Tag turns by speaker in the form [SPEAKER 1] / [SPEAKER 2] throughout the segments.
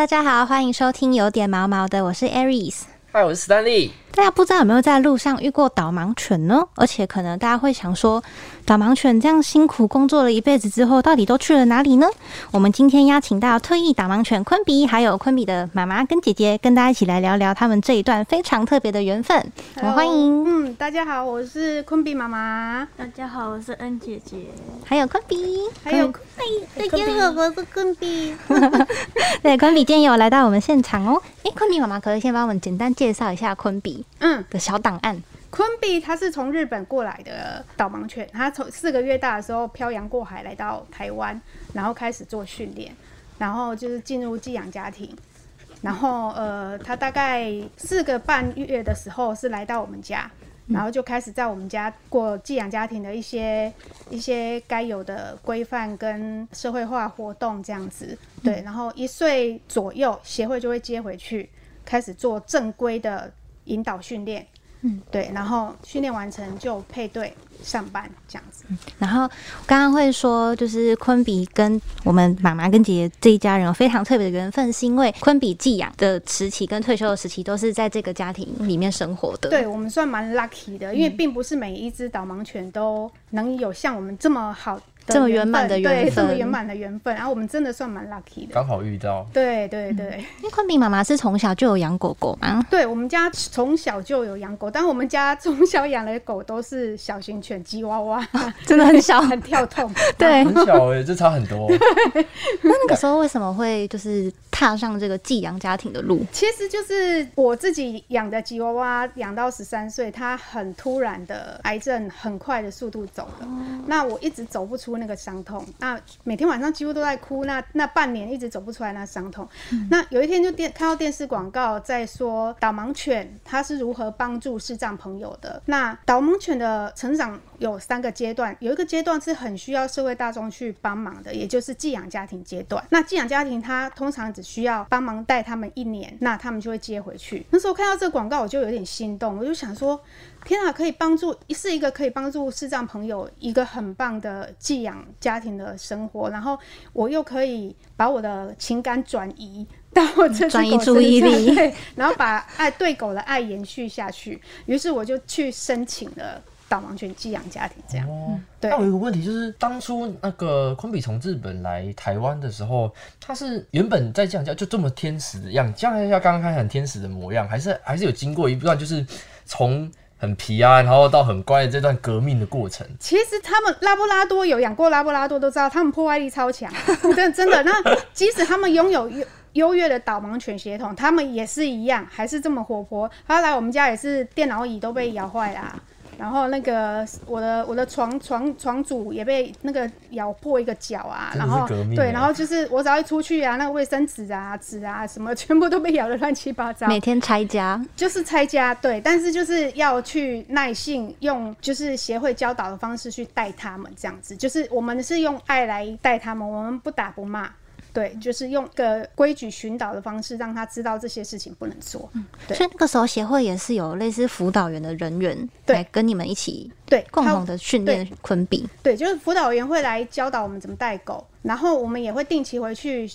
[SPEAKER 1] 大家好，欢迎收听有点毛毛的，我是 Aries。
[SPEAKER 2] 嗨，我是 Stanley。
[SPEAKER 1] 大家不知道有没有在路上遇过导盲犬呢？而且可能大家会想说，导盲犬这样辛苦工作了一辈子之后，到底都去了哪里呢？我们今天邀请到特意导盲犬昆比，还有昆比的妈妈跟姐姐，跟大家一起来聊聊他们这一段非常特别的缘分。我们欢迎，
[SPEAKER 3] 嗯，大家好，我是昆比妈妈，
[SPEAKER 4] 大家好，我是恩姐姐，
[SPEAKER 1] 还有昆比，
[SPEAKER 3] 还有昆比，大家好，我是昆比。
[SPEAKER 1] 对，昆比今天有来到我们现场哦。哎，昆比妈妈可以先帮我们简单介绍一下昆比，嗯，的小档案。
[SPEAKER 3] 昆比它是从日本过来的导盲犬，它从四个月大的时候漂洋过海来到台湾，然后开始做训练，然后就是进入寄养家庭，然后呃，它大概四个半月的时候是来到我们家，然后就开始在我们家过寄养家庭的一些一些该有的规范跟社会化活动这样子，对，然后一岁左右协会就会接回去，开始做正规的引导训练。嗯，对，然后训练完成就配对上班这样子。
[SPEAKER 1] 然后刚刚会说，就是昆比跟我们妈妈跟姐姐这一家人有非常特别的缘分，是因为昆比寄养的时期跟退休的时期都是在这个家庭里面生活的。
[SPEAKER 3] 对我们算蛮 lucky 的，因为并不是每一只导盲犬都能有像我们这么好。
[SPEAKER 1] 这么圆满的缘分，
[SPEAKER 3] 这么圆满的缘分，然后我们真的算蛮 lucky 的，
[SPEAKER 2] 刚好遇到。
[SPEAKER 3] 对对对，
[SPEAKER 1] 因为昆明妈妈是从小就有养狗狗吗，
[SPEAKER 3] 对我们家从小就有养狗，但我们家从小养的狗都是小型犬，吉娃娃，
[SPEAKER 1] 真的很小，
[SPEAKER 3] 很跳痛，
[SPEAKER 1] 对，
[SPEAKER 2] 很小哎，这差很多。
[SPEAKER 1] 那那个时候为什么会就是踏上这个寄养家庭的路？
[SPEAKER 3] 其实就是我自己养的吉娃娃，养到十三岁，它很突然的癌症，很快的速度走了，那我一直走不出。那个伤痛，那每天晚上几乎都在哭，那那半年一直走不出来那伤痛。那有一天就电看到电视广告在说导盲犬它是如何帮助视障朋友的。那导盲犬的成长有三个阶段，有一个阶段是很需要社会大众去帮忙的，也就是寄养家庭阶段。那寄养家庭它通常只需要帮忙带他们一年，那他们就会接回去。那时候看到这个广告，我就有点心动，我就想说。天啊，可以帮助是一个可以帮助视障朋友一个很棒的寄养家庭的生活，然后我又可以把我的情感转移到这
[SPEAKER 1] 转移注意力，
[SPEAKER 3] 对，然后把爱对狗的爱延续下去。于是我就去申请了导盲犬寄养家庭，这样。
[SPEAKER 2] 对。那我有个问题就是，当初那个昆比从日本来台湾的时候，他是原本在寄养家就这么天使的样，像像刚刚看很天使的模样，还是还是有经过一段就是从。很皮啊，然后到很乖的这段革命的过程。
[SPEAKER 3] 其实他们拉布拉多有养过拉布拉多，都知道他们破坏力超强。真真的，那即使他们拥有优优越的导盲犬血统，他们也是一样，还是这么活泼。他来我们家也是电脑椅都被咬坏了。然后那个我的我的床床床主也被那个咬破一个角啊，然后对，然后就是我只要一出去啊，那个卫生纸啊纸啊什么全部都被咬得乱七八糟。
[SPEAKER 1] 每天拆家
[SPEAKER 3] 就是拆家，对，但是就是要去耐性用就是协会教导的方式去带他们，这样子就是我们是用爱来带他们，我们不打不骂。对，就是用个规矩寻导的方式，让他知道这些事情不能做。嗯，对。
[SPEAKER 1] 所以那个时候协会也是有类似辅导员的人员，来，跟你们一起
[SPEAKER 3] 对
[SPEAKER 1] 共同的训练昆比。
[SPEAKER 3] 对，就是辅导员会来教导我们怎么带狗，然后我们也会定期回去，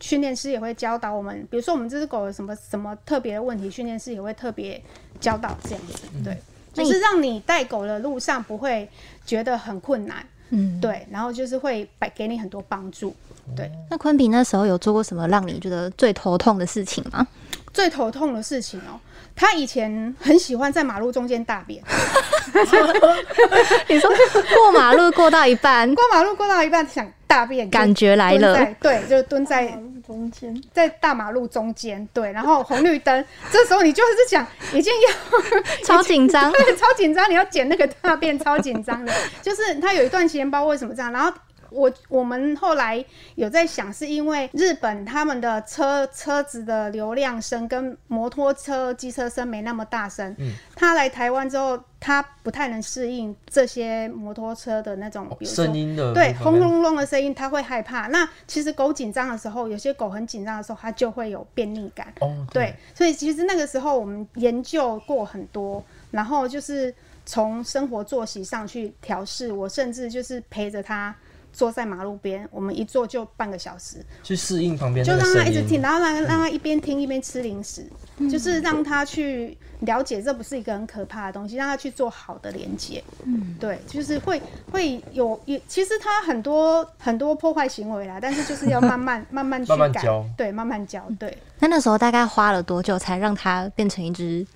[SPEAKER 3] 训练师也会教导我们。比如说我们这只狗有什么什么特别的问题，训练师也会特别教导这样子。对，就是让你带狗的路上不会觉得很困难。嗯，对，然后就是会给给你很多帮助。对，
[SPEAKER 1] 那昆比那时候有做过什么让你觉得最头痛的事情吗？
[SPEAKER 3] 最头痛的事情哦，他以前很喜欢在马路中间大便。
[SPEAKER 1] 你说过马路过到一半，
[SPEAKER 3] 过马路过到一半想大便，
[SPEAKER 1] 感觉来了，
[SPEAKER 3] 对，就蹲在
[SPEAKER 4] 中间，
[SPEAKER 3] 在大马路中间，对，然后红绿灯，这时候你就是想已经要
[SPEAKER 1] 超紧张，
[SPEAKER 3] 对，超紧张，你要捡那个大便，超紧张的，就是他有一段时间不知道为什么这样，然后。我我们后来有在想，是因为日本他们的车车子的流量声跟摩托车、机车声没那么大声。嗯。他来台湾之后，他不太能适应这些摩托车的那种
[SPEAKER 2] 声音的，
[SPEAKER 3] 对，轰隆隆的声音，他会害怕。那其实狗紧张的时候，有些狗很紧张的时候，它就会有便秘感。哦。对。所以其实那个时候我们研究过很多，然后就是从生活作息上去调试。我甚至就是陪着他。坐在马路边，我们一坐就半个小时，
[SPEAKER 2] 去适应旁边
[SPEAKER 3] 就。让他一直听，然后让让他一边听一边吃零食，就是让他去了解这不是一个很可怕的东西，让他去做好的连接。嗯，对，就是会会有也，其实他很多很多破坏行为啦，但是就是要慢慢 慢慢去改
[SPEAKER 2] 慢慢教，
[SPEAKER 3] 对，慢慢教，对。
[SPEAKER 1] 那那时候大概花了多久才让他变成一只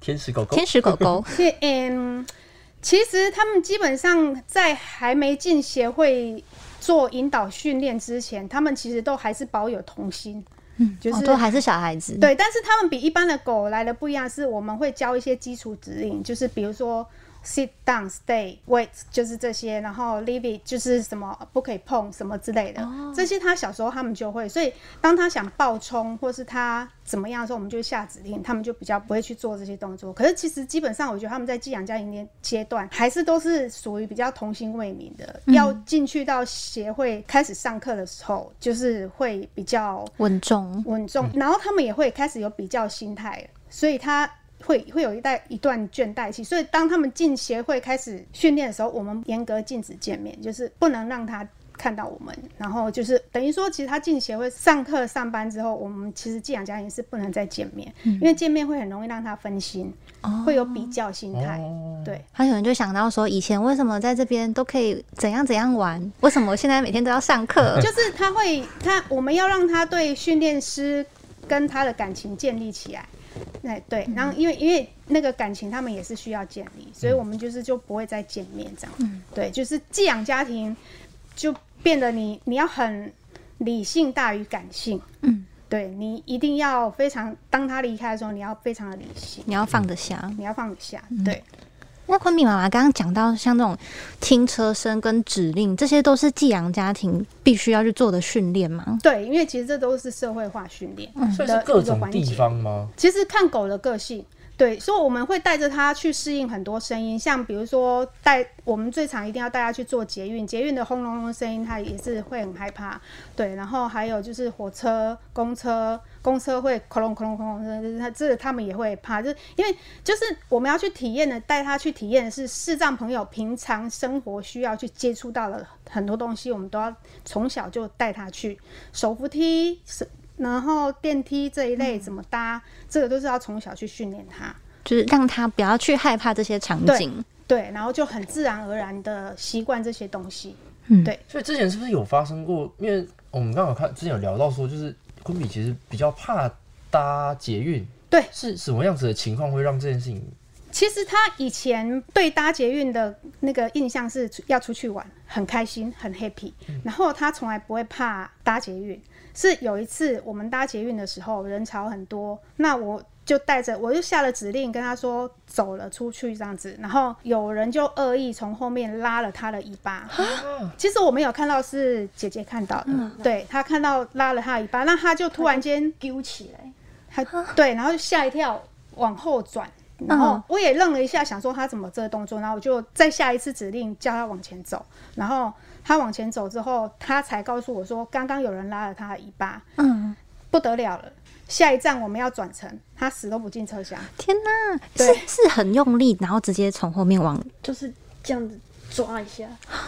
[SPEAKER 2] 天使狗狗
[SPEAKER 1] 天，使狗狗？
[SPEAKER 3] 其嗯，其实他们基本上在还没进协会做引导训练之前，他们其实都还是保有童心。嗯，就是、
[SPEAKER 1] 哦，都还是小孩子。
[SPEAKER 3] 对，但是他们比一般的狗来的不一样，是我们会教一些基础指令，就是比如说 sit down、stay、wait，就是这些，然后 leave it 就是什么不可以碰什么之类的，这些他小时候他们就会，所以当他想暴冲或是他怎么样的时候，我们就下指令，他们就比较不会去做这些动作。可是其实基本上，我觉得他们在寄养家庭阶阶段，还是都是属于比较童心未泯的。要进去到协会开始上课的时候，就是会比较
[SPEAKER 1] 稳重。
[SPEAKER 3] 稳重，然后他们也会开始有比较心态，所以他会会有一代一段倦怠期。所以当他们进协会开始训练的时候，我们严格禁止见面，就是不能让他看到我们。然后就是等于说，其实他进协会上课上班之后，我们其实寄养家庭是不能再见面，因为见面会很容易让他分心，会有比较心态。对，
[SPEAKER 1] 他可能就想到说，以前为什么在这边都可以怎样怎样玩，为什么我现在每天都要上课？
[SPEAKER 3] 就是他会他我们要让他对训练师跟他的感情建立起来。哎，对，然后因为因为那个感情他们也是需要建立，所以我们就是就不会再见面这样。嗯对，就是寄养家庭就变得你你要很理性大于感性。
[SPEAKER 1] 嗯，
[SPEAKER 3] 对你一定要非常，当他离开的时候，你要非常的理性，
[SPEAKER 1] 你要放得下。
[SPEAKER 3] 你要放得下。对，
[SPEAKER 1] 那昆明妈妈刚刚讲到，像这种听车声跟指令，这些都是寄养家庭必须要去做的训练吗？
[SPEAKER 3] 对，因为其实这都是社会化训练
[SPEAKER 2] 所以
[SPEAKER 3] 的
[SPEAKER 2] 是各
[SPEAKER 3] 个环
[SPEAKER 2] 种地。方吗？
[SPEAKER 3] 其实看狗的个性，对，所以我们会带着他去适应很多声音，像比如说带我们最常一定要带他去做捷运，捷运的轰隆隆声音他也是会很害怕，对，然后还有就是火车、公车。公车会哐隆哐隆哐隆，就是它这他们也会怕，就是因为就是我们要去体验的，带他去体验的是视障朋友平常生活需要去接触到的很多东西，我们都要从小就带他去手扶梯，是然后电梯这一类怎么搭，这个都是要从小去训练他。
[SPEAKER 1] 就是让他不要去害怕这些场景。
[SPEAKER 3] 对，然后就很自然而然的习惯这些东西。
[SPEAKER 1] 嗯
[SPEAKER 3] 对
[SPEAKER 2] 所以之前是不是有发生过？因为我们刚好看之前有聊到说，就是昆比其实比较怕搭捷运，
[SPEAKER 3] 对
[SPEAKER 2] 是什么样子的情况会让这件事情？
[SPEAKER 3] 其实他以前对搭捷运的那个印象是要出去玩，很开心，很 happy。然后他从来不会怕搭捷运。是有一次我们搭捷运的时候，人潮很多，那我就带着我就下了指令跟他说走了出去这样子，然后有人就恶意从后面拉了他的尾巴。其实我没有看到，是姐姐看到的，对她看到拉了他的尾巴，那他就突然间
[SPEAKER 4] 丢起来，
[SPEAKER 3] 他对，然后就吓一跳，往后转，然后我也愣了一下，想说他怎么这个动作，然后我就再下一次指令叫他往前走，然后他往前走之后，他才告诉我说，刚刚有人拉了他的尾巴，
[SPEAKER 1] 嗯，
[SPEAKER 3] 不得了了，下一站我们要转乘，他死都不进车厢，
[SPEAKER 1] 天哪，
[SPEAKER 3] 对
[SPEAKER 1] 是是很用力，然后直接从后面往，
[SPEAKER 4] 就是这样子抓一下，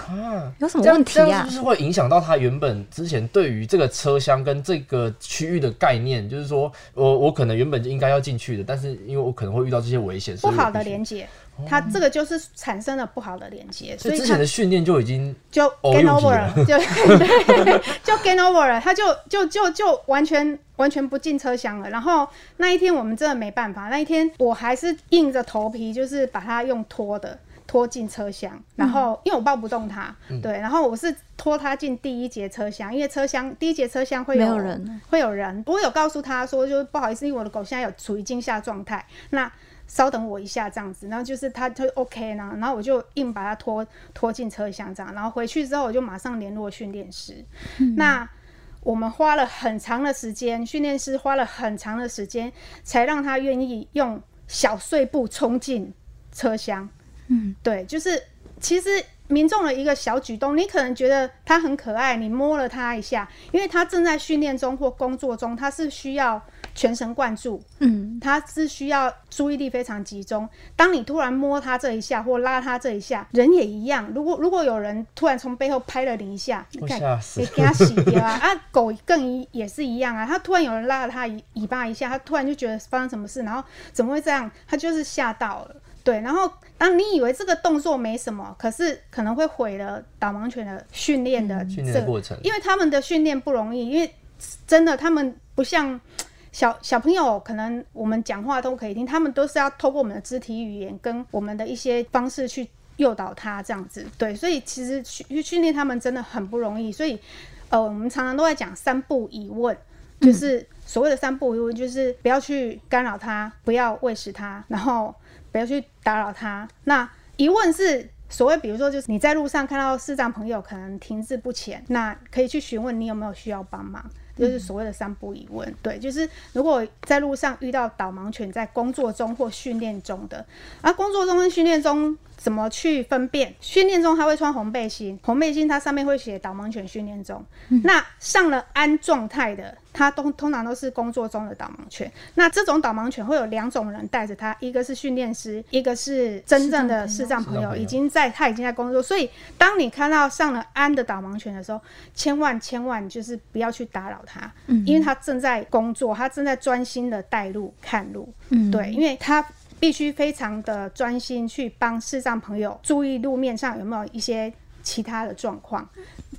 [SPEAKER 2] 啊，
[SPEAKER 1] 有什么
[SPEAKER 2] 这样
[SPEAKER 1] 问题啊
[SPEAKER 2] 这样是不？是会影响到他原本之前对于这个车厢跟这个区域的概念？就是说我我可能原本就应该要进去的，但是因为我可能会遇到这些危险，
[SPEAKER 3] 不好的连接，他这个就是产生了不好的连接，所
[SPEAKER 2] 所以之前的训练就已经
[SPEAKER 3] 就
[SPEAKER 2] 哦
[SPEAKER 3] game
[SPEAKER 2] 用题
[SPEAKER 3] over
[SPEAKER 2] 了
[SPEAKER 3] 了，就，就 game over 了，他就就就就完全完全不进车厢了。然后那一天我们真的没办法，那一天我还是硬着头皮，就是把它用拖的。拖进车厢，然后因为我抱不动他，对，然后我是拖他进第一节车厢，因为车厢第一节车厢会有
[SPEAKER 1] 没有人，
[SPEAKER 3] 会有人。我有告诉他说，就是不好意思，因为我的狗现在有处于惊吓状态，那稍等我一下这样子。然后就是他就 OK 呢，然后我就硬把他拖拖进车厢这样，然后回去之后我就马上联络训练师。那我们花了很长的时间，训练师花了很长的时间，才让他愿意用小碎步冲进车厢。
[SPEAKER 1] 嗯，
[SPEAKER 3] 对，就是其实民众的一个小举动，你可能觉得它很可爱，你摸了它一下，因为它正在训练中或工作中，它是需要全神贯注，
[SPEAKER 1] 嗯，
[SPEAKER 3] 它是需要注意力非常集中。当你突然摸它这一下或拉它这一下，人也一样。如果如果有人突然从背后拍了你一下，
[SPEAKER 2] 你
[SPEAKER 3] 看
[SPEAKER 2] 吓死
[SPEAKER 3] 也给它洗掉啊！啊，狗更一也是一样啊，它突然有人拉了它尾尾巴一下，它突然就觉得发生什么事，然后怎么会这样？它就是吓到了。对，然后当你以为这个动作没什么，可是可能会毁了导盲犬的训练的
[SPEAKER 2] 训
[SPEAKER 3] 这个
[SPEAKER 2] 练的过程，
[SPEAKER 3] 因为他们的训练不容易，因为真的他们不像小小朋友，可能我们讲话都可以听，他们都是要透过我们的肢体语言跟我们的一些方式去诱导他这样子。对，所以其实训训练他们真的很不容易。所以呃，我们常常都在讲三不一问，就是所谓的三不一问，就是不要去干扰他，不要喂食他，然后不要去打扰他。那疑问是所谓，比如说，就是你在路上看到视障朋友可能停滞不前，那可以去询问你有没有需要帮忙，就是所谓的三不疑问。对，就是如果在路上遇到导盲犬在工作中或训练中的，而工作中跟训练中怎么去分辨？训练中他会穿红背心，红背心它上面会写导盲犬训练中。那上了安状态的，它都通常都是工作中的导盲犬。那这种导盲犬会有两种人带着它，一个是训练师，一个是真正的视障朋友，
[SPEAKER 2] 视障朋友
[SPEAKER 3] 已经在他已经在工作。所以当你看到上了安的导盲犬的时候，千万千万就是不要去打扰它，因为它正在工作，它正在专心的带路看路。
[SPEAKER 1] 嗯
[SPEAKER 3] 对，因为它必须非常的专心去帮视障朋友注意路面上有没有一些其他的状况、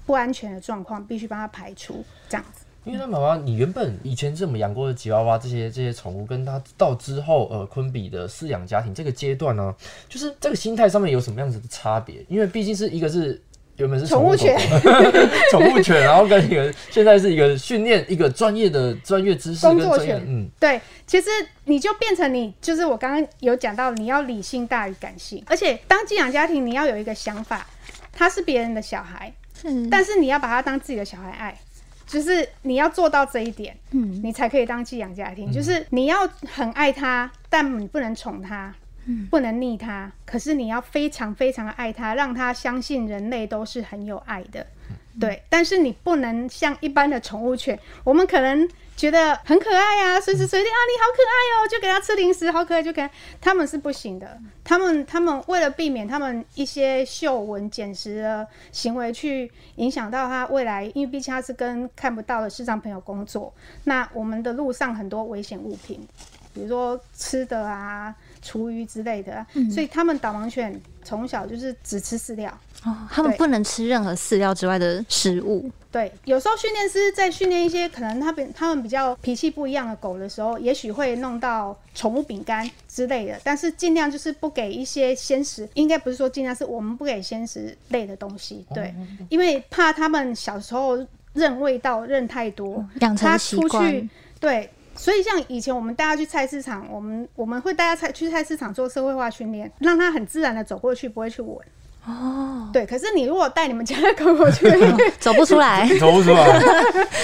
[SPEAKER 3] 不安全的状况，必须帮他排除，这样子。
[SPEAKER 2] 因为他妈妈，你原本以前是我们养过的吉娃娃这些这些宠物，跟它到之后呃昆比的饲养家庭这个阶段呢，就是这个心态上面有什么样子的差别？因为毕竟是一个是原本是
[SPEAKER 3] 宠物犬。
[SPEAKER 2] 宠物犬，然后跟一个现在是一个训练一个专业的专业知识跟
[SPEAKER 3] 工作
[SPEAKER 2] 专业
[SPEAKER 3] 犬。
[SPEAKER 2] 嗯。
[SPEAKER 3] 对，其实你就变成你，就是我刚刚有讲到，你要理性大于感性，而且当寄养家庭，你要有一个想法，他是别人的小孩，
[SPEAKER 1] 嗯，
[SPEAKER 3] 但是你要把他当自己的小孩爱，就是你要做到这一点，
[SPEAKER 1] 嗯。
[SPEAKER 3] 你才可以当寄养家庭。就是你要很爱他，但你不能宠他，不能逆他，可是你要非常非常的爱他，让他相信人类都是很有爱的。对，但是你不能像一般的宠物犬，我们可能觉得很可爱啊，随时随地啊，你好可爱哦，就给它吃零食，好可爱，就给它。他们是不行的，他们他们为了避免他们一些嗅闻捡食的行为去影响到它未来，因为毕竟它是跟看不到的视障朋友工作，那我们的路上很多危险物品，比如说吃的啊、厨余之类的啊，所以他们导盲犬从小就是只吃饲料。
[SPEAKER 1] 哦，他们不能吃任何饲料之外的食物。
[SPEAKER 3] 对，有时候训练师在训练一些可能他们他们比较脾气不一样的狗的时候，也许会弄到宠物饼干之类的，但是尽量就是不给一些鲜食，应该不是说尽量是我们不给鲜食类的东西，对，因为怕他们小时候认味道认太多，
[SPEAKER 1] 养成习惯
[SPEAKER 3] 去对。所以，像以前我们带他去菜市场，我们我们会带他菜去菜市场做社会化训练，让他很自然的走过去，不会去闻。
[SPEAKER 1] 哦，
[SPEAKER 3] 对，可是你如果带你们家的狗狗去，
[SPEAKER 1] 走不出来。
[SPEAKER 2] 走不出来，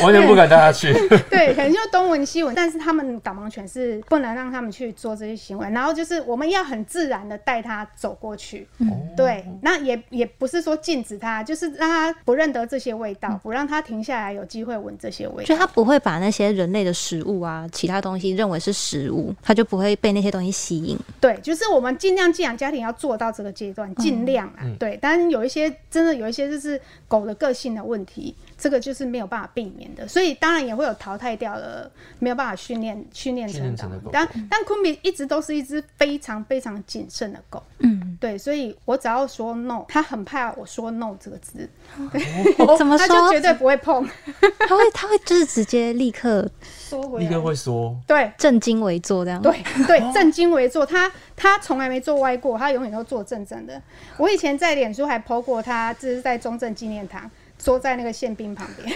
[SPEAKER 2] 完全不敢带它去。
[SPEAKER 3] 对，可能就东闻西闻，但是他们导盲犬是不能让他们去做这些行为，然后就是我们要很自然的带它走过去，对，那也也不是说禁止它，就是让它不认得这些味道，不让它停下来有机会闻这些味道。
[SPEAKER 1] 就它不会把那些人类的食物啊，其他东西认为是食物，它就不会被那些东西吸引。
[SPEAKER 3] 对，就是我们尽量寄养家庭要做到这个阶段，尽量啊，对。但是有一些真的有一些就是狗的个性的问题，这个就是没有办法避免的，所以当然也会有淘汰掉了，没有办法训练训练
[SPEAKER 2] 训
[SPEAKER 3] 成的
[SPEAKER 2] 练成的狗。
[SPEAKER 3] 但但昆比一直都是一只非常非常谨慎的狗，
[SPEAKER 1] 嗯，
[SPEAKER 3] 对，所以我只要说 no，它很怕我说 no 这个字，
[SPEAKER 1] 怎么
[SPEAKER 3] 它就
[SPEAKER 1] 说
[SPEAKER 3] 绝？对不会碰。
[SPEAKER 1] 他会他会就是直接立刻
[SPEAKER 3] 缩回来。
[SPEAKER 2] 立刻，会说，
[SPEAKER 3] 对，
[SPEAKER 1] 正襟危坐这样。
[SPEAKER 3] 对对，正襟危坐，他他从来没坐歪过，他永远都坐正正的。我以前在脸书还 PO 过他，这是在中正纪念堂坐在那个宪兵旁边，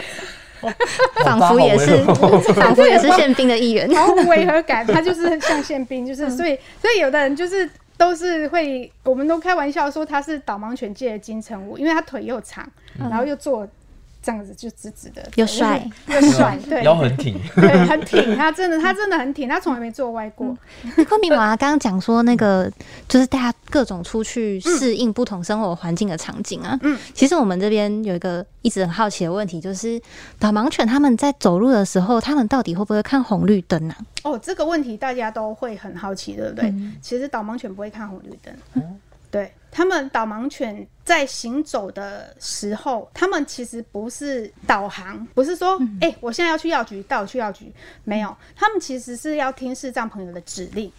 [SPEAKER 1] 仿佛也是 仿佛也是宪兵的一员。
[SPEAKER 3] 毫无违和感，他就是像宪兵，就是所以所以有的人就是。都是会，我们都开玩笑说他是导盲犬界的金城武，因为他腿又长，然后又坐这样子就直直的，
[SPEAKER 1] 又帅
[SPEAKER 3] 又帅，对，
[SPEAKER 2] 腰很挺，
[SPEAKER 3] 对，很挺，他真的他真的很挺，他从来没做歪过。
[SPEAKER 1] 那昆比妈妈刚刚讲说，那个就是大家各种出去适应不同生活环境的场景啊。嗯，其实我们这边有一个一直很好奇的问题，就是导盲犬他们在走路的时候，他们到底会不会看红绿灯啊？
[SPEAKER 3] 哦，这个问题大家都会很好奇，对不对？其实导盲犬不会看红绿灯。对他们导盲犬在行走的时候，他们其实不是导航，不是说，哎、我现在要去药局，带我去药局，没有，他们其实是要听视障朋友的指令。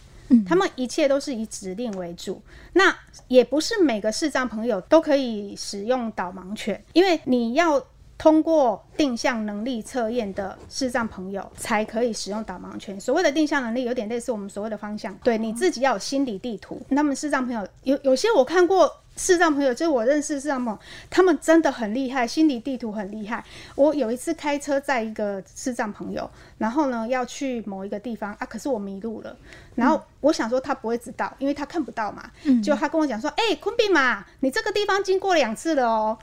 [SPEAKER 3] 他们一切都是以指令为主，那也不是每个视障朋友都可以使用导盲犬，因为你要通过定向能力测验的视障朋友才可以使用导盲犬。所谓的定向能力，有点类似我们所谓的方向，对你自己要有心理地图。那么视障朋友有有些我看过。视障朋友就是我认识的视障朋友，他们真的很厉害，心理地图很厉害。我有一次开车载一个视障朋友，然后呢要去某一个地方啊，可是我迷路了。然后我想说他不会知道，因为他看不到嘛。就他跟我讲说：“哎、昆比嘛，你这个地方经过两次了哦。”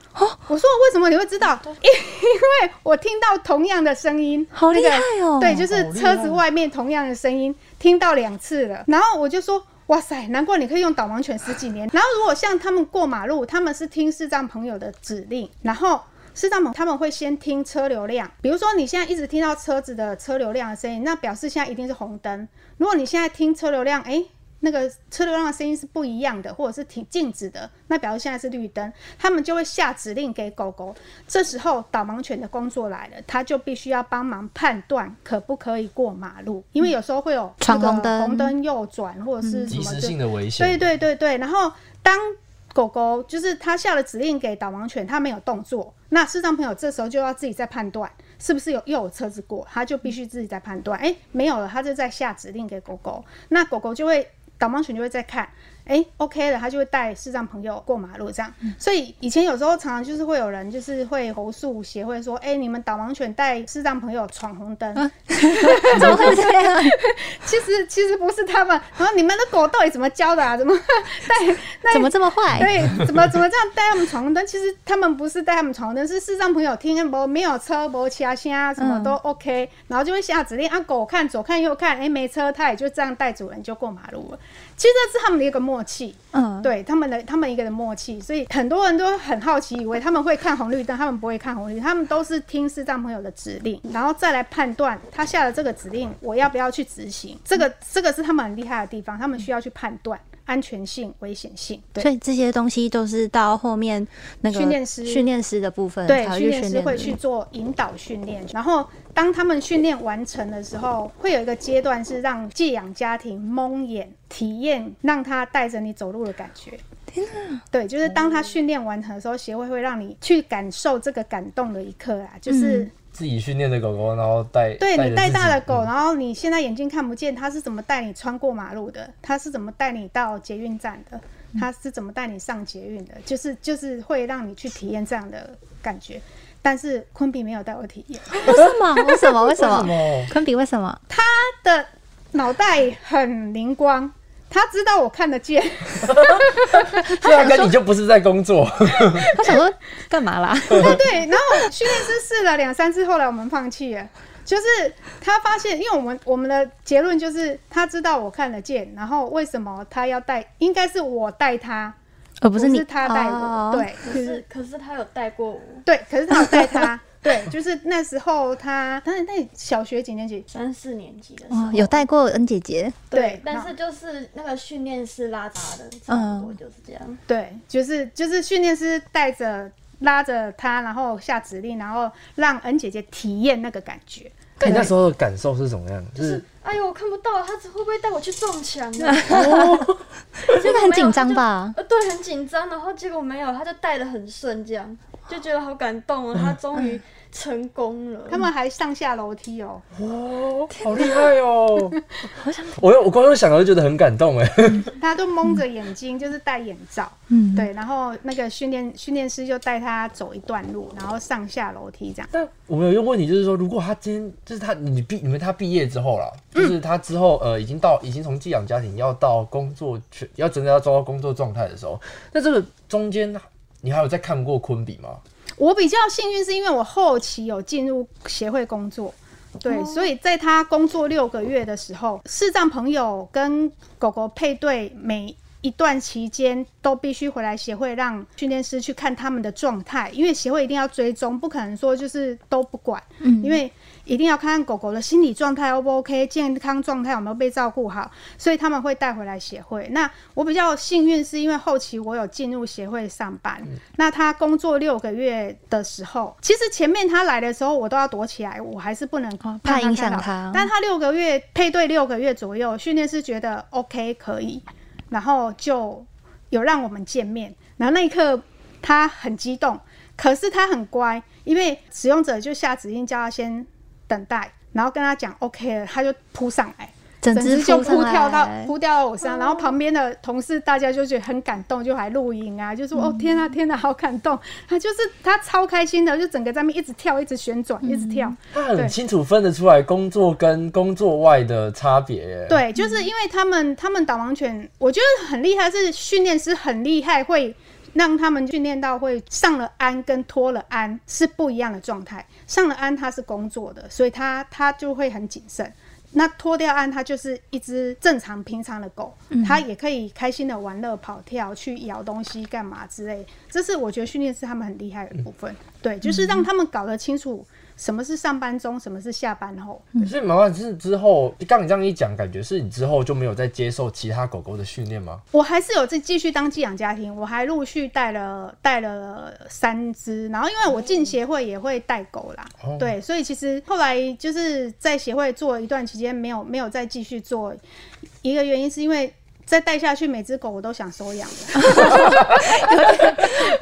[SPEAKER 3] 我说：“为什么你会知道？因因为我听到同样的声音，
[SPEAKER 1] 好厉害哦！
[SPEAKER 3] 对，就是车子外面同样的声音听到两次了，然后我就说。哇塞，难怪你可以用导盲犬十几年。然后如果像他们过马路，他们是听视障朋友的指令，然后视障朋他们会先听车流量，比如说你现在一直听到车子的车流量的声音，那表示现在一定是红灯。如果你现在听车流量，哎、那个车流量的声音是不一样的，或者是停静止的，那表示现在是绿灯，他们就会下指令给狗狗。这时候导盲犬的工作来了，它就必须要帮忙判断可不可以过马路，因为有时候会有这个
[SPEAKER 1] 闯红灯
[SPEAKER 3] 红灯右转或者是什
[SPEAKER 2] 及时
[SPEAKER 3] 么的
[SPEAKER 2] 性的危险。
[SPEAKER 3] 对对对对，然后当狗狗就是它下了指令给导盲犬，它没有动作，那视障朋友这时候就要自己再判断是不是有又有车子过，他就必须自己再判断，哎，没有了，他就在下指令给狗狗，那狗狗就会导盲犬就会在看。哎，OK 了，他就会带视障朋友过马路这样。所以以前有时候常常就是会有人就是会投诉协会说，哎，你们导盲犬带视障朋友闯红灯，
[SPEAKER 1] 怎么会这样？
[SPEAKER 3] 其实其实不是他们，然后你们的狗到底怎么教的啊？怎么 带带
[SPEAKER 1] 怎么这么坏？
[SPEAKER 3] 对，怎么怎么这样带他们闯红灯？其实他们不是带他们闯红灯，是视障朋友听没没有车、没其他声，什么都 OK，、然后就会下指令啊，狗看左看右看，哎、没车，它也就这样带主人就过马路了。其实这是他们的一个默契，
[SPEAKER 1] 嗯，
[SPEAKER 3] 对他们的他们一个的默契，所以很多人都很好奇，以为他们会看红绿灯，他们不会看红绿灯，他们都是听视障朋友的指令，然后再来判断他下了这个指令，我要不要去执行。这个这个是他们很厉害的地方，他们需要去判断安全性、危险性。对。
[SPEAKER 1] 所以这些东西都是到后面那个
[SPEAKER 3] 训练师。
[SPEAKER 1] 训练师的部分
[SPEAKER 3] 对，训练师会去做引导训练，然后当他们训练完成的时候，会有一个阶段是让寄养家庭蒙眼体验，让他带着你走路的感觉。对，就是当他训练完成的时候，协会会让你去感受这个感动的一刻啊，就是、
[SPEAKER 2] 自己训练的狗狗，然后带
[SPEAKER 3] 对你带大的狗，
[SPEAKER 2] 嗯
[SPEAKER 3] 然后你现在眼睛看不见，它是怎么带你穿过马路的？它是怎么带你到捷运站的？它是怎么带你上捷运的？就是就是会让你去体验这样的感觉。但是昆比没有带我体验，
[SPEAKER 1] 为什么？为什么？为什
[SPEAKER 2] 为什
[SPEAKER 1] 么？
[SPEAKER 2] 么？
[SPEAKER 1] 昆比为什么？
[SPEAKER 3] 他的脑袋很灵光，他知道我看得见，
[SPEAKER 2] 对啊，跟你就不是在工作，
[SPEAKER 1] 他想说干嘛啦？
[SPEAKER 3] 对对。然后训练师试了两三次，后来我们放弃了。就是他发现，因为我们我们的结论就是他知道我看得见，然后为什么他要带？应该是我带他，不
[SPEAKER 1] 而不是你
[SPEAKER 3] 他带我。
[SPEAKER 1] 哦
[SPEAKER 3] 对，
[SPEAKER 4] 可
[SPEAKER 3] 是
[SPEAKER 4] 是可是他有带过我
[SPEAKER 3] 对，可是他有带他。对，就是那时候他，那那小学几年级？
[SPEAKER 4] 三四年级的时候
[SPEAKER 1] 哦，有带过恩姐姐，
[SPEAKER 3] 对
[SPEAKER 4] 但是就是那个训练师拉他的，差不多就是这样。
[SPEAKER 3] 对，就是就是训练师带着拉着他，然后下指令，然后让恩姐姐体验那个感觉。
[SPEAKER 2] 你那时候的感受是怎么样？就是
[SPEAKER 4] 哎呦，我看不到，他会不会带我去撞墙啊？
[SPEAKER 1] 这个很紧张吧？
[SPEAKER 4] 呃，对，很紧张，然后结果没有，他就带的很顺，这样就觉得好感动哦，他终于成功了。
[SPEAKER 3] 他们还上下楼梯哦，
[SPEAKER 2] 哇，好厉害哦！我我光是想到就觉得很感动哎。
[SPEAKER 3] 他都蒙着眼睛，就是戴眼罩。
[SPEAKER 1] 嗯，
[SPEAKER 3] 对，然后那个训练训练师就带他走一段路，然后上下楼梯这样。
[SPEAKER 2] 但我们有一个问题，就是说，如果他今天就是他你毕你们他毕业之后了，就是他之后呃已经到已经从寄养家庭要到工作去要真的要做到工作状态的时候，那这个中间你还有在看过昆比吗？
[SPEAKER 3] 我比较幸运，是因为我后期有进入协会工作。对，所以在他工作六个月的时候，视障朋友跟狗狗配对每一段期间都必须回来协会，让训练师去看他们的状态，因为协会一定要追踪，不可能说就是都不管，嗯，因为一定要看看狗狗的心理状态 O 不 OK，健康状态有没有被照顾好，所以他们会带回来协会。那我比较幸运，是因为后期我有进入协会上班，那他工作六个月的时候，其实前面他来的时候我都要躲起来，我还是不能
[SPEAKER 1] 怕影响他。
[SPEAKER 3] 但他六个月配对六个月左右，训练师觉得 OK 可以，然后就有让我们见面。然后那一刻他很激动，可是他很乖，因为使用者就下指令叫他先等待，然后跟他讲 OK 了，他就扑上来。
[SPEAKER 1] 整
[SPEAKER 3] 整只就
[SPEAKER 1] 只扑
[SPEAKER 3] 扑跳到扑掉到我身上，然后旁边的同事大家就觉得很感动，就还录影啊，就说、哦天啊天啊，好感动！他就是他超开心的，就整个在那边一直跳，一直旋转，一直跳。
[SPEAKER 2] 他很清楚分得出来工作跟工作外的差别耶。
[SPEAKER 3] 对，就是因为他们他们导盲犬，我觉得很厉害，是训练师很厉害，会让他们训练到会上了鞍跟脱了鞍是不一样的状态。上了鞍它是工作的，所以它它就会很谨慎。那脱掉鞍，它就是一只正常平常的狗，它也可以开心的玩乐、跑跳、去咬东西、干嘛之类。这是我觉得训练师他们很厉害的部分。对，就是让他们搞得清楚什么是上班中，什么是下班后。
[SPEAKER 2] 所以麻烦是之后，刚你这样一讲，感觉是你之后就没有再接受其他狗狗的训练吗？
[SPEAKER 3] 我还是有在继续当寄养家庭，我还陆续带了带了三只，然后因为我进协会也会带狗啦，
[SPEAKER 2] 哦
[SPEAKER 3] 对，所以其实后来就是在协会做一段期间，没有没有再继续做，一个原因是因为再带下去，每只狗我都想收养了，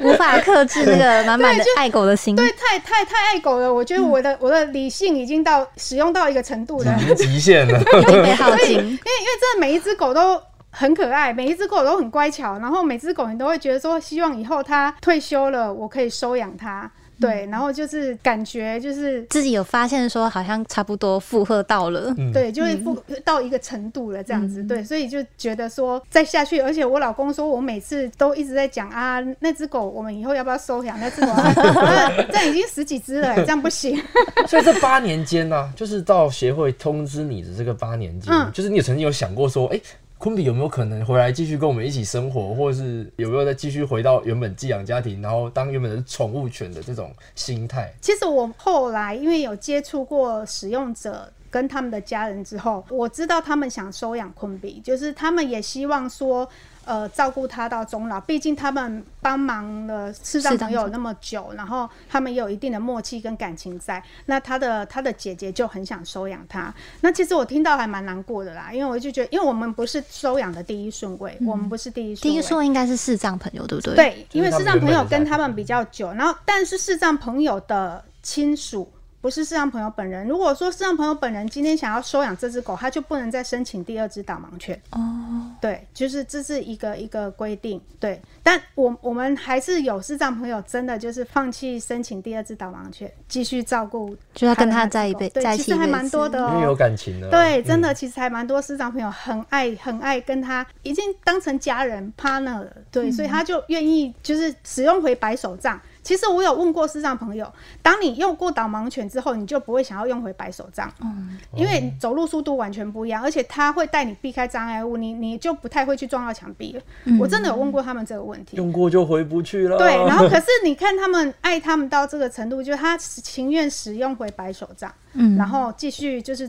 [SPEAKER 1] 无法克制那个满满的爱狗的心。
[SPEAKER 3] 对，太太太爱狗了，我觉得我的、我的理性已经到使用到一个程度了，
[SPEAKER 2] 极限了。
[SPEAKER 1] 已经被耗尽。
[SPEAKER 3] 因为因为真的每一只狗都很可爱，每一只狗都很乖巧，然后每只狗你都会觉得说，希望以后它退休了，我可以收养它。对，然后就是感觉就是
[SPEAKER 1] 自己有发现说，好像差不多负荷到了。
[SPEAKER 2] 嗯
[SPEAKER 3] 对，就会负到一个程度了，这样子。对，所以就觉得说再下去，而且我老公说我每次都一直在讲啊，那只狗我们以后要不要收养？那只狗啊，啊这已经十几只了，这样不行。
[SPEAKER 2] 所以这八年间呢、就是到协会通知你的这个八年间，
[SPEAKER 3] 嗯
[SPEAKER 2] 就是你有曾经有想过说，哎、昆比有没有可能回来继续跟我们一起生活，或者是有没有再继续回到原本寄养家庭，然后当原本的宠物犬的这种心态？
[SPEAKER 3] 其实我后来因为有接触过使用者跟他们的家人之后，我知道他们想收养昆比，就是他们也希望说。呃，照顾他到终老，毕竟他们帮忙了视障朋友那么久，然后他们也有一定的默契跟感情在。那他的他的姐姐就很想收养他。那其实我听到还蛮难过的啦，因为我就觉得，因为我们不是收养的第一顺位，我们不是第一顺位。
[SPEAKER 1] 第一个说应该是视障朋友，对不对？，
[SPEAKER 3] 对，因为视障朋友跟他们比较久，然后但是视障朋友的亲属不是视障朋友本人。如果说视障朋友本人今天想要收养这只狗，他就不能再申请第二只导盲犬。
[SPEAKER 1] 哦，
[SPEAKER 3] 对，就是这是一个一个规定。对，但我我们还是有视障朋友真的就是放弃申请第二只导盲犬，继续照顾，
[SPEAKER 1] 就要跟他在一辈
[SPEAKER 3] 对，
[SPEAKER 1] 在一
[SPEAKER 3] 其实还蛮多的哦。
[SPEAKER 2] 因为有感情的，
[SPEAKER 3] 对，真的，
[SPEAKER 2] 嗯
[SPEAKER 3] 其实还蛮多市长朋友很爱很爱跟他，已经当成家人 partner 了，对，所以他就愿意就是使用回白手杖。其实我有问过师长朋友，当你用过导盲犬之后，你就不会想要用回白手杖，嗯。因为走路速度完全不一样，而且它会带你避开障碍物，你你就不太会去撞到墙壁了。我真的有问过他们这个问题，
[SPEAKER 2] 用过就回不去了。
[SPEAKER 3] 对，然后可是你看他们爱他们到这个程度，就是他情愿使用回白手杖，
[SPEAKER 1] 嗯。
[SPEAKER 3] 然后继续就是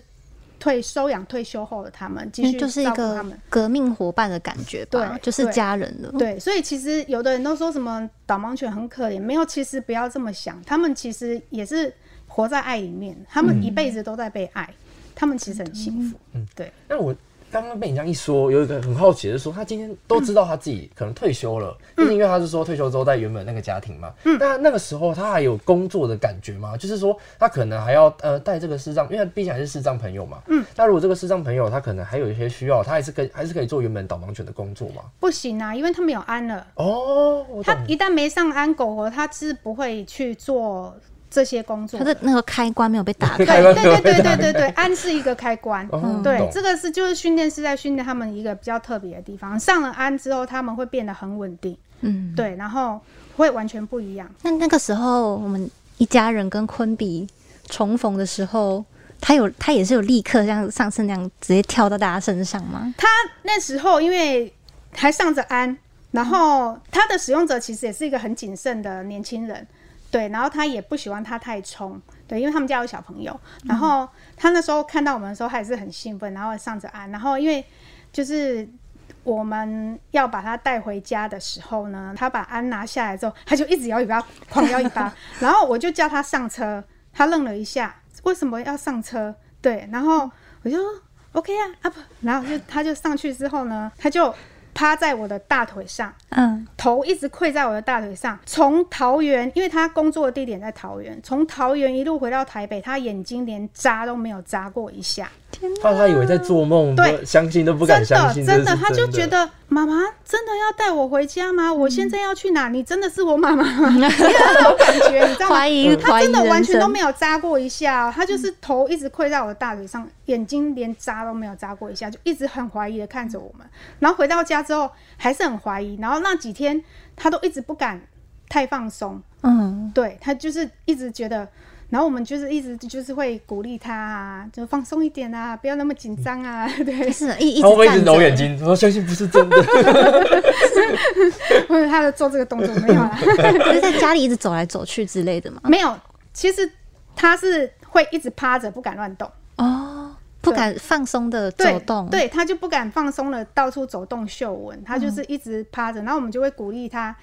[SPEAKER 3] 退收养退休后的他们，继续
[SPEAKER 1] 就是一个
[SPEAKER 3] 照顾他们。
[SPEAKER 1] 革命伙伴的感觉吧，
[SPEAKER 3] 对
[SPEAKER 1] 就是家人了。
[SPEAKER 3] 对，所以其实有的人都说什么导盲犬很可怜，没有，其实不要这么想，他们其实也是活在爱里面，他们一辈子都在被爱，他们其实很幸福。嗯，对。
[SPEAKER 2] 那我刚刚被你这样一说，有一个很好奇的是说，他今天都知道他自己可能退休了，
[SPEAKER 3] 嗯
[SPEAKER 2] 就是因为他是说退休之后在原本那个家庭嘛。嗯，那那个时候他还有工作的感觉吗？就是说他可能还要呃带这个视障，因为毕竟还是视障朋友嘛。嗯，那如果这个视障朋友他可能还有一些需要，他还是可以还是可以做原本导盲犬的工作嘛？
[SPEAKER 3] 不行啊，因为他没有安了，
[SPEAKER 2] 哦，
[SPEAKER 3] 他一旦没上安狗狗，他是不会去做这些工作的。
[SPEAKER 1] 他的那个开关没有被打
[SPEAKER 3] 对
[SPEAKER 1] 开，
[SPEAKER 2] 开关
[SPEAKER 3] 对对对对对对，安是一个开关。
[SPEAKER 2] 哦
[SPEAKER 3] 对
[SPEAKER 2] 懂，
[SPEAKER 3] 这个是就是训练师在训练他们一个比较特别的地方。上了安之后，他们会变得很稳定。
[SPEAKER 1] 嗯，
[SPEAKER 3] 对，然后会完全不一样。
[SPEAKER 1] 那那个时候我们一家人跟昆比重逢的时候，他有他也是有立刻像上次那样直接跳到大家身上吗？
[SPEAKER 3] 他那时候因为还上着安，然后他的使用者其实也是一个很谨慎的年轻人，对，然后他也不喜欢他太冲，对，因为他们家有小朋友，然后他那时候看到我们的时候还是很兴奋，然后上着安，然后因为就是。我们要把他带回家的时候呢，他把安拿下来之后，他就一直摇尾巴，狂摇尾巴。然后我就叫他上车，他愣了一下，为什么要上车？对，然后我就说 OK 啊，up，然后就他就上去之后呢，他就趴在我的大腿上，
[SPEAKER 1] 嗯，
[SPEAKER 3] 头一直跪在我的大腿上。从桃园，因为他工作的地点在桃园，从桃园一路回到台北，他眼睛连眨都没有眨过一下。
[SPEAKER 2] 怕他以为在做梦，
[SPEAKER 3] 对
[SPEAKER 2] 相信都不敢相信，
[SPEAKER 3] 真的，他就觉得妈妈真的要带我回家吗？我现在要去哪？你真的是我妈妈吗？你有那种感觉，你知道吗？
[SPEAKER 1] 怀疑
[SPEAKER 3] 他
[SPEAKER 1] 怀疑
[SPEAKER 3] 真的完全都没有扎过一下哦、他就是头一直跪在我的大腿上，眼睛连扎都没有扎过一下，就一直很怀疑的看着我们。然后回到家之后还是很怀疑，然后那几天他都一直不敢太放松，
[SPEAKER 1] 嗯，
[SPEAKER 3] 对他就是一直觉得。然后我们就是一直就是会鼓励他啊，就放松一点啊，不要那么紧张啊，对，
[SPEAKER 1] 是一一
[SPEAKER 2] 他会一直揉眼睛？我相信不是真的。
[SPEAKER 3] 或者他的做这个动作没有啦。
[SPEAKER 1] 就是在家里一直走来走去之类的嘛？
[SPEAKER 3] 没有，其实他是会一直趴着，不敢乱动。
[SPEAKER 1] 哦，不敢放松的走动，，
[SPEAKER 3] 对，他就不敢放松了，到处走动嗅闻，他就是一直趴着。然后我们就会鼓励他。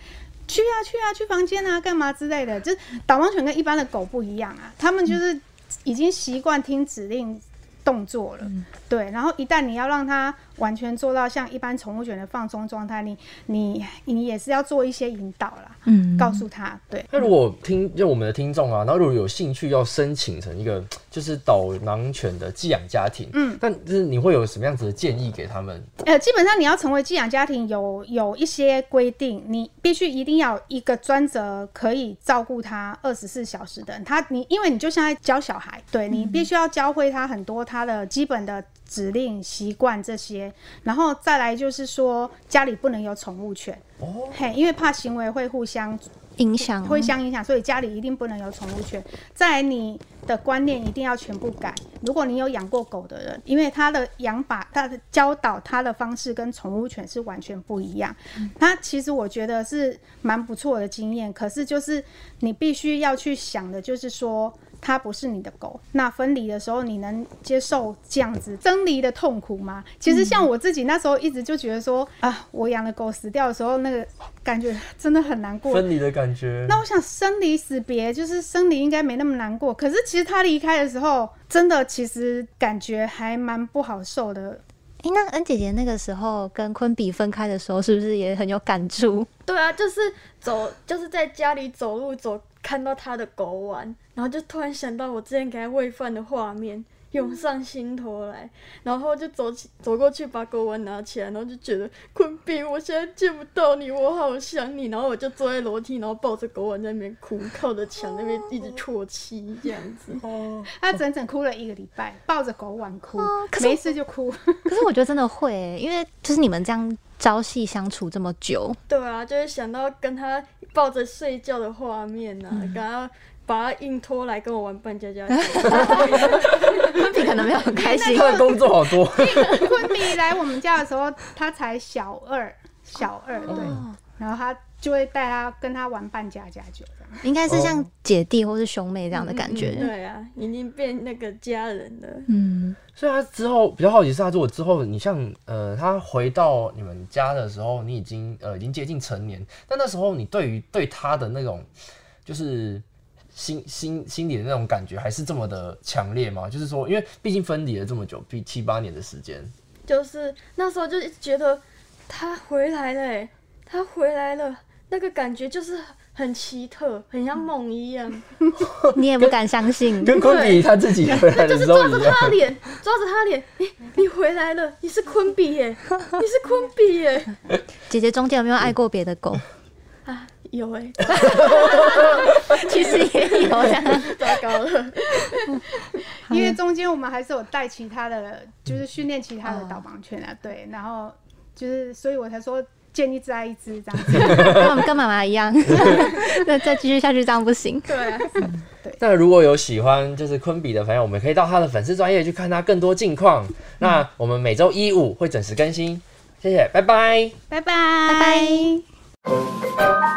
[SPEAKER 3] 去啊去啊去房间啊干嘛之类的，就是导盲犬跟一般的狗不一样啊，他们就是已经习惯听指令动作了，对。然后一旦你要让它完全做到像一般宠物犬的放松状态，你你你也是要做一些引导啦，
[SPEAKER 1] 嗯，
[SPEAKER 3] 告诉他，对。
[SPEAKER 2] 那如果听就我们的听众啊，然后如果有兴趣要申请成一个就是导盲犬的寄养家庭，
[SPEAKER 3] 嗯，
[SPEAKER 2] 但就是你会有什么样子的建议给他们？
[SPEAKER 3] 呃，基本上你要成为寄养家庭有有一些规定，你必须一定要一个专责可以照顾他二十四小时的人。他你因为你就像在教小孩，对你必须要教会他很多他的基本的指令、习惯这些，然后再来就是说家里不能有宠物犬，
[SPEAKER 2] 哦，
[SPEAKER 3] 嘿，因为怕行为会互相
[SPEAKER 1] 影响
[SPEAKER 3] 会相影响，所以家里一定不能有宠物犬。再来，你的观念一定要全部改。如果你有养过狗的人，因为他的养法、他的教导他的方式跟宠物犬是完全不一样。他其实我觉得是蛮不错的经验，可是就是你必须要去想的，就是说。它不是你的狗，那分离的时候你能接受这样子分离的痛苦吗？其实像我自己那时候一直就觉得说啊，我养的狗死掉的时候，那个感觉真的很难过。
[SPEAKER 2] 分离的感觉。
[SPEAKER 3] 那我想生离死别，就是生离应该没那么难过，可是其实他离开的时候，真的其实感觉还蛮不好受的。
[SPEAKER 1] 哎、那恩姐姐那个时候跟昆比分开的时候，是不是也很有感触？
[SPEAKER 4] 对啊，就是走，就是在家里走路走，看到他的狗碗，然后就突然想到我之前给他喂饭的画面，涌上心头来，然后就走起走过去把狗碗拿起来，然后就觉得坤斌，我现在见不到你，我好想你，然后我就坐在楼梯，然后抱着狗碗在那边哭，靠着墙那边一直啜泣这样子。
[SPEAKER 3] 哦他整整哭了一个礼拜，抱着狗碗哭，
[SPEAKER 1] 可是
[SPEAKER 3] 没事就哭。
[SPEAKER 1] 可是我觉得真的会欸、因为就是你们这样朝夕相处这么久，
[SPEAKER 4] 对啊，就是想到跟他抱着睡觉的画面啊，
[SPEAKER 1] 嗯
[SPEAKER 4] 跟他把他硬拖来跟我玩扮家家酒。
[SPEAKER 1] 昆比可能没有很开心。
[SPEAKER 2] 他的工作好多，
[SPEAKER 3] 昆比来我们家的时候，他才小二，小二对，
[SPEAKER 1] 哦
[SPEAKER 3] 然后他就会带他跟他玩扮家家酒这样。
[SPEAKER 1] 应该是像姐弟或是兄妹这样的感觉。
[SPEAKER 4] 对啊，已经变那个家人了。
[SPEAKER 1] 嗯，
[SPEAKER 2] 所以他之后比较好奇是，他如果之后你像呃，他回到你们家的时候，你已经呃已经接近成年，但那时候你对于对他的那种就是心心心里的那种感觉，还是这么的强烈吗？就是说，因为毕竟分离了这么久，比七八年的时间，
[SPEAKER 4] 就是那时候就觉得他回来了、欸，他回来了，那个感觉就是很奇特，很像梦一样。
[SPEAKER 1] 你也不敢相信。
[SPEAKER 2] 跟昆比他自己回来的时候
[SPEAKER 4] 抓着。他的脸，抓着他的脸，你你回来了，你是昆比耶、你是昆比耶、
[SPEAKER 1] 姐姐中间有没有爱过别的狗？
[SPEAKER 4] 啊，有哎、
[SPEAKER 1] 其实也有这样。
[SPEAKER 4] 糟糕了。
[SPEAKER 3] 因为中间我们还是有带其他的，就是训练其他的导盲犬啊，对，然后就是所以我才说见一摘一只这样子。
[SPEAKER 1] 跟我们跟妈妈一样，那再继续下去这样不行。
[SPEAKER 4] 对啊，
[SPEAKER 2] 那如果有喜欢就是昆比的朋友，我们可以到他的粉丝专业去看他更多近况。那我们每周一五会准时更新，谢谢，拜拜。
[SPEAKER 3] 拜拜，
[SPEAKER 1] 拜拜。